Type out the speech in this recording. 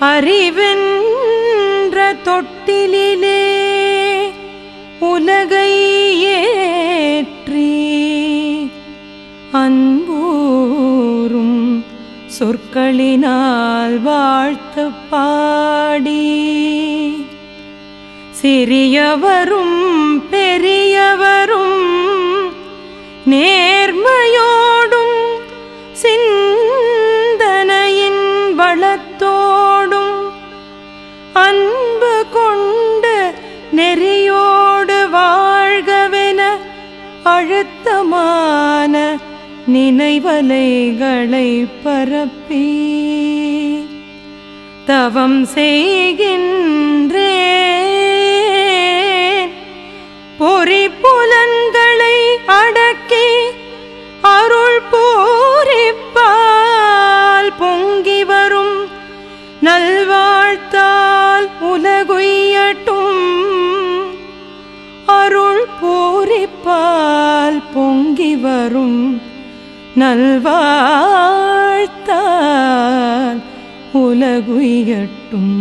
அறிவென்ற தொட்டிலே உலகை ஏற்றி அன்பூரும் சொற்களினால் வாழ்த்து பாடி. சிறியவரும் பெரியவரும் நேர்மையோடும் சிந்தனையின் வளத்தோ கொண்டு நெறியோடு வாழ்கவென அழுத்தமான நினைவலைகளை பரப்பி. தவம் செய்கின்றேன். பொறி புலன்களை அடக்கி அருள் பூரிப்பால் பொங்கி வரும் நல்வாழ்த்தால் உலகு பூரிப்பால் பொங்கி வரும் நல்வாழ்த்தால் உலகுயட்டும்